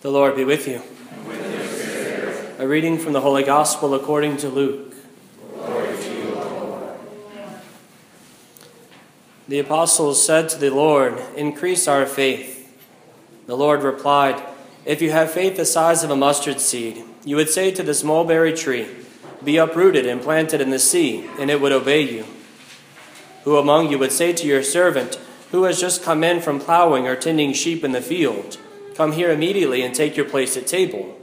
The Lord be with you. A reading from the Holy Gospel according to Luke. the apostles said to the Lord, Increase our faith. The Lord replied, If you have faith the size of a mustard seed, you would say to this mulberry tree, Be uprooted and planted in the sea, and it would obey you. Who among you would say to your servant, who has just come in from plowing or tending sheep in the field, Come here immediately and take your place at table?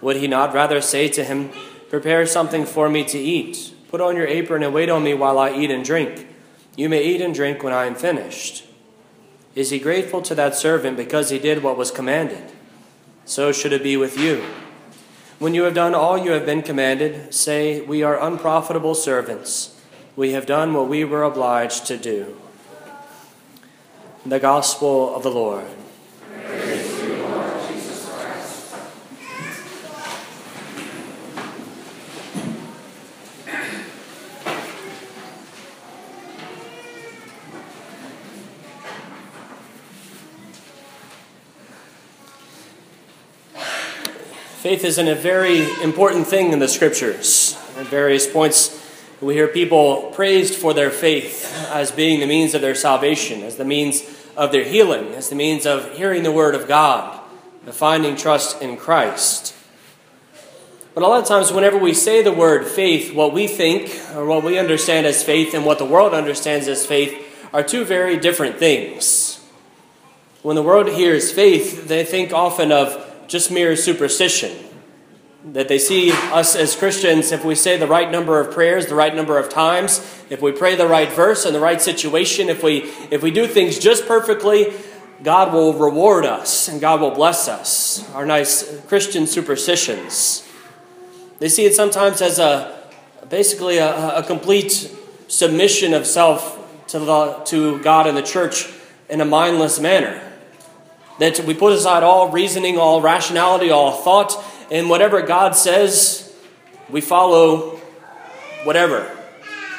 Would he not rather say to him, Prepare something for me to eat? Put on your apron and wait on me while I eat and drink. You may eat and drink when I am finished. Is he grateful to that servant because he did what was commanded? So should it be with you. When you have done all you have been commanded, say, We are unprofitable servants. We have done what we were obliged to do. The Gospel of the Lord. Faith is a very important thing in the scriptures. At various points, we hear people praised for their faith as being the means of their salvation, as the means of their healing, as the means of hearing the word of God, of finding trust in Christ. But a lot of times, whenever we say the word faith, what we think or what we understand as faith and what the world understands as faith are two very different things. When the world hears faith, they think often of just mere superstition. That they see us as Christians, if we say the right number of prayers, the right number of times, if we pray the right verse in the right situation, if we, if we do things just perfectly, God will reward us and God will bless us. Our nice Christian superstitions. They see it sometimes as a basically a, a complete submission of self to, the, to God and the church in a mindless manner. That we put aside all reasoning, all rationality, all thought, and whatever God says, we follow whatever.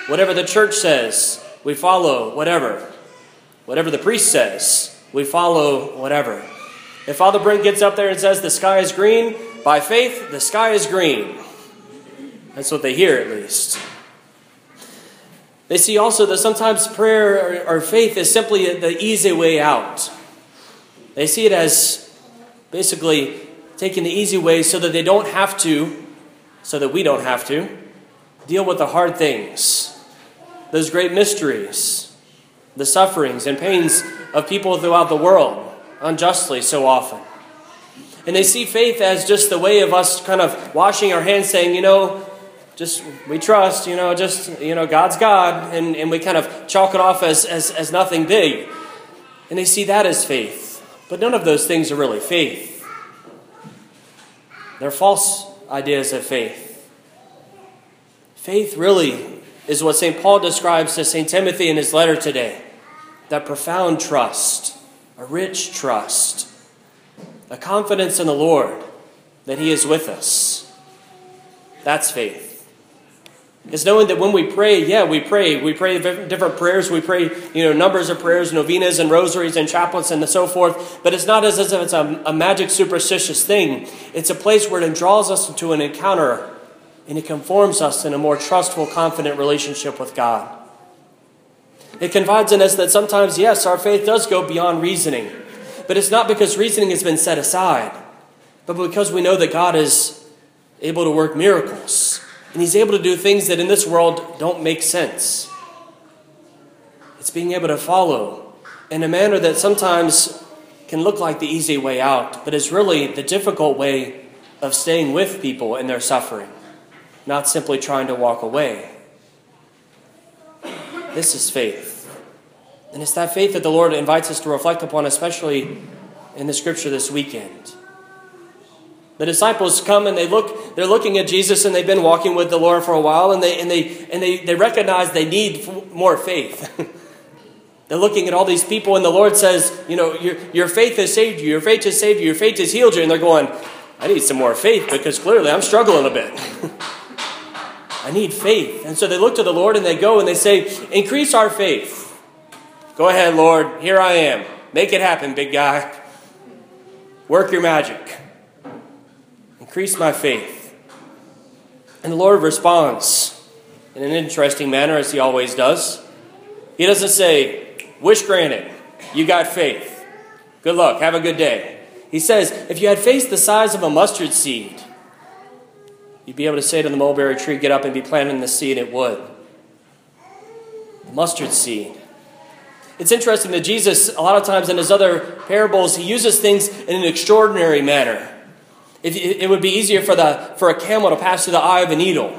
Whatever the church says, we follow whatever. Whatever the priest says, we follow whatever. If Father Brent gets up there and says the sky is green, by faith, the sky is green. That's what they hear, at least. They see also that sometimes prayer or, faith is simply the easy way out. They see it as basically taking the easy way so that they don't have to, so that we don't have to, deal with the hard things, those great mysteries, the sufferings and pains of people throughout the world, unjustly so often. And they see faith as just the way of us kind of washing our hands, saying, you know, just we trust, you know, just, you know, God's God, and, and we kind of chalk it off as, as, as nothing big. And they see that as faith. But none of those things are really faith. They're false ideas of faith. Faith really is what St. Paul describes to St. Timothy in his letter today that profound trust, a rich trust, a confidence in the Lord that He is with us. That's faith is knowing that when we pray, yeah, we pray. We pray different prayers. We pray, you know, numbers of prayers, novenas and rosaries and chaplets and so forth. But it's not as if it's a, a magic superstitious thing. It's a place where it draws us into an encounter and it conforms us in a more trustful, confident relationship with God. It confides in us that sometimes, yes, our faith does go beyond reasoning. But it's not because reasoning has been set aside, but because we know that God is able to work miracles and he's able to do things that in this world don't make sense. It's being able to follow in a manner that sometimes can look like the easy way out, but is really the difficult way of staying with people in their suffering, not simply trying to walk away. This is faith. And it's that faith that the Lord invites us to reflect upon, especially in the scripture this weekend. The disciples come and they look, they're looking at Jesus and they've been walking with the Lord for a while and they, and they, and they, they recognize they need more faith. they're looking at all these people and the Lord says, you know, your, your faith has saved you, your faith has saved you, your faith has healed you. And they're going, I need some more faith because clearly I'm struggling a bit. I need faith. And so they look to the Lord and they go and they say, increase our faith. Go ahead, Lord, here I am. Make it happen, big guy. Work your magic. Increase my faith. And the Lord responds in an interesting manner, as he always does. He doesn't say, Wish granted, you got faith. Good luck, have a good day. He says, If you had faith the size of a mustard seed, you'd be able to say to the mulberry tree, Get up and be planted in the seed, it would. The mustard seed. It's interesting that Jesus, a lot of times in his other parables, he uses things in an extraordinary manner. It, would be easier for, the, for a camel to pass through the eye of a needle,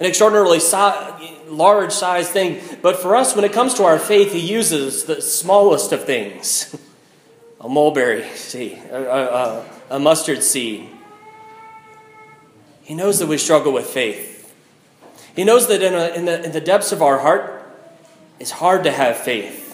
an extraordinarily si- large sized thing. But for us, when it comes to our faith, he uses the smallest of things a mulberry seed, a, a, a mustard seed. He knows that we struggle with faith. He knows that in, a, in, the, in the depths of our heart, it's hard to have faith.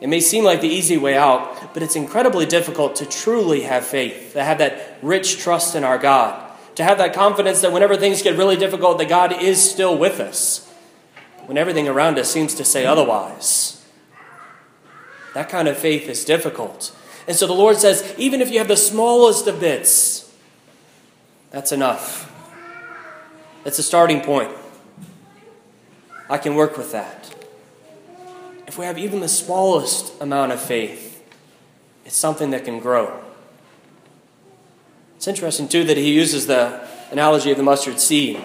It may seem like the easy way out, but it's incredibly difficult to truly have faith, to have that rich trust in our God, to have that confidence that whenever things get really difficult, that God is still with us, when everything around us seems to say otherwise. That kind of faith is difficult. And so the Lord says, even if you have the smallest of bits, that's enough. That's a starting point. I can work with that. If we have even the smallest amount of faith, it's something that can grow. It's interesting, too, that he uses the analogy of the mustard seed.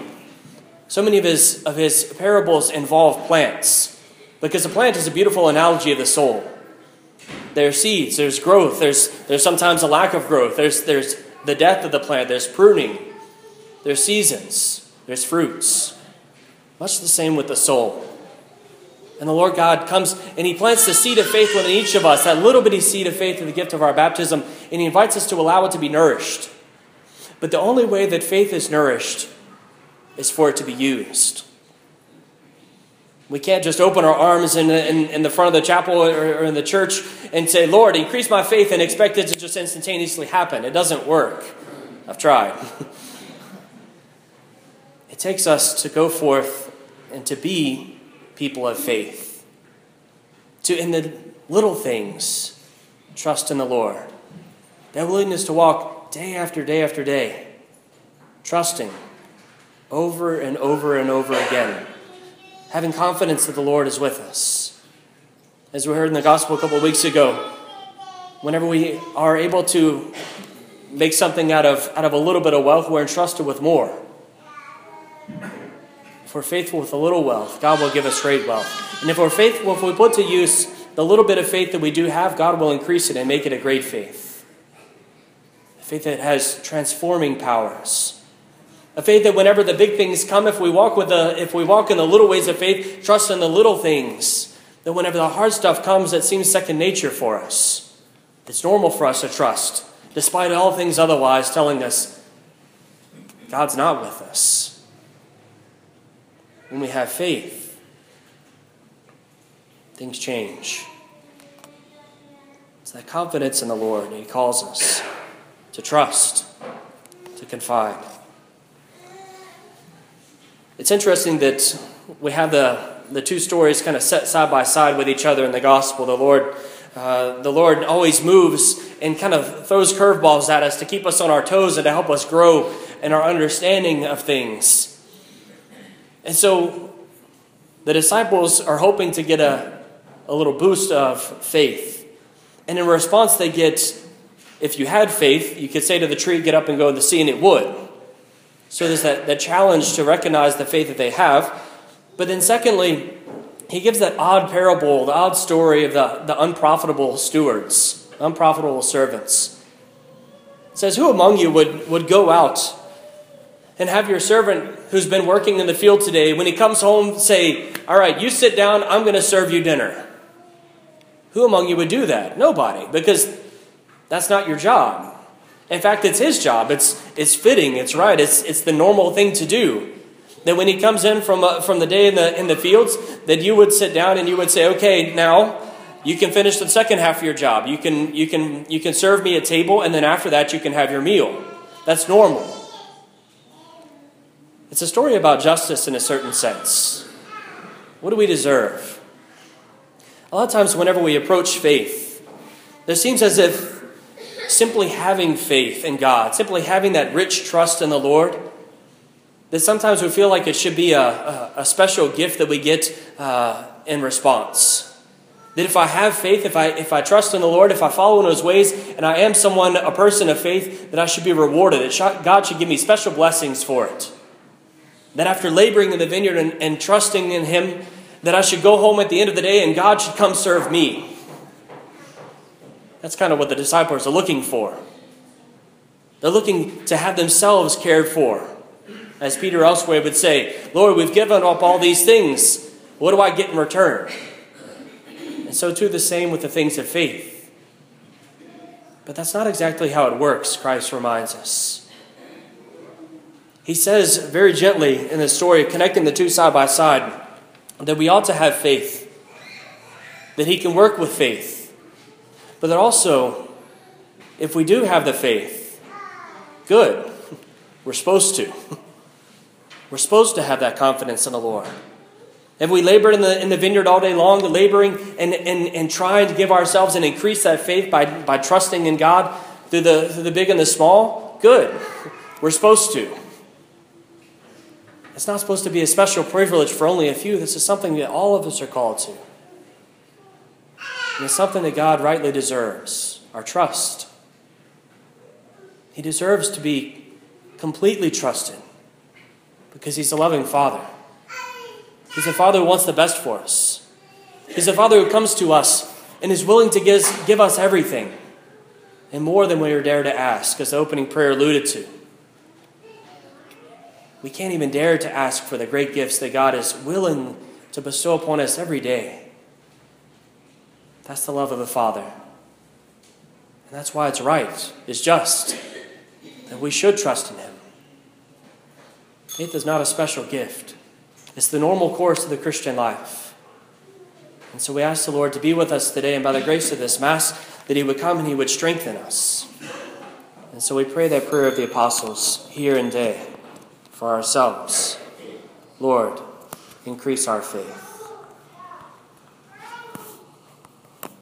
So many of his, of his parables involve plants, because a plant is a beautiful analogy of the soul. There's seeds, there's growth, there's, there's sometimes a lack of growth, there's, there's the death of the plant, there's pruning, there's seasons, there's fruits. Much the same with the soul. And the Lord God comes and He plants the seed of faith within each of us, that little bitty seed of faith in the gift of our baptism, and He invites us to allow it to be nourished. But the only way that faith is nourished is for it to be used. We can't just open our arms in, in, in the front of the chapel or, or in the church and say, Lord, increase my faith and expect it to just instantaneously happen. It doesn't work. I've tried. it takes us to go forth and to be people of faith. To, in the little things, trust in the Lord. That willingness to walk day after day after day, trusting over and over and over again, having confidence that the Lord is with us. As we heard in the gospel a couple of weeks ago, whenever we are able to make something out of, out of a little bit of wealth, we're entrusted with more. If we're faithful with a little wealth, God will give us great wealth. And if we're faithful, if we put to use the little bit of faith that we do have, God will increase it and make it a great faith. A faith that has transforming powers. A faith that whenever the big things come, if we walk with the, if we walk in the little ways of faith, trust in the little things, that whenever the hard stuff comes that seems second nature for us, it's normal for us to trust, despite all things otherwise telling us God's not with us when we have faith, things change. It's that confidence in the Lord. He calls us to trust, to confide. It's interesting that we have the, the two stories kind of set side by side with each other in the gospel. The Lord, uh, the Lord always moves and kind of throws curveballs at us to keep us on our toes and to help us grow in our understanding of things. And so the disciples are hoping to get a, a little boost of faith. And in response, they get if you had faith, you could say to the tree, Get up and go in the sea, and it would. So there's that, that challenge to recognize the faith that they have. But then, secondly, he gives that odd parable, the odd story of the, the unprofitable stewards, unprofitable servants. It says, Who among you would, would go out and have your servant who's been working in the field today, when he comes home, say, All right, you sit down, I'm going to serve you dinner. Who among you would do that? Nobody, because that's not your job. In fact, it's his job. It's, it's fitting, it's right, it's, it's the normal thing to do. That when he comes in from, uh, from the day in the, in the fields, that you would sit down and you would say, Okay, now you can finish the second half of your job. You can, you can, you can serve me a table, and then after that, you can have your meal. That's normal. It's a story about justice in a certain sense. What do we deserve? A lot of times, whenever we approach faith, there seems as if simply having faith in God, simply having that rich trust in the Lord, that sometimes we feel like it should be a, a, a special gift that we get uh, in response. That if I have faith, if I, if I trust in the Lord, if I follow in His ways, and I am someone, a person of faith, that I should be rewarded. That God should give me special blessings for it. That after laboring in the vineyard and, and trusting in Him, that I should go home at the end of the day and God should come serve me. That's kind of what the disciples are looking for. They're looking to have themselves cared for. As Peter elsewhere would say, Lord, we've given up all these things. What do I get in return? And so, too, the same with the things of faith. But that's not exactly how it works, Christ reminds us. He says very gently in the story, connecting the two side by side, that we ought to have faith, that He can work with faith, but that also, if we do have the faith, good, we're supposed to. We're supposed to have that confidence in the Lord. Have we labored in the, in the vineyard all day long, laboring and, and, and trying to give ourselves and increase that faith by, by trusting in God through the, through the big and the small? Good. We're supposed to. It's not supposed to be a special privilege for only a few. This is something that all of us are called to. And it's something that God rightly deserves our trust. He deserves to be completely trusted because He's a loving Father. He's a Father who wants the best for us. He's a Father who comes to us and is willing to give, give us everything and more than we dare to ask, as the opening prayer alluded to. We can't even dare to ask for the great gifts that God is willing to bestow upon us every day. That's the love of the Father. And that's why it's right, it's just, that we should trust in Him. Faith is not a special gift, it's the normal course of the Christian life. And so we ask the Lord to be with us today, and by the grace of this Mass, that He would come and He would strengthen us. And so we pray that prayer of the apostles here and day for ourselves. Lord, increase our faith.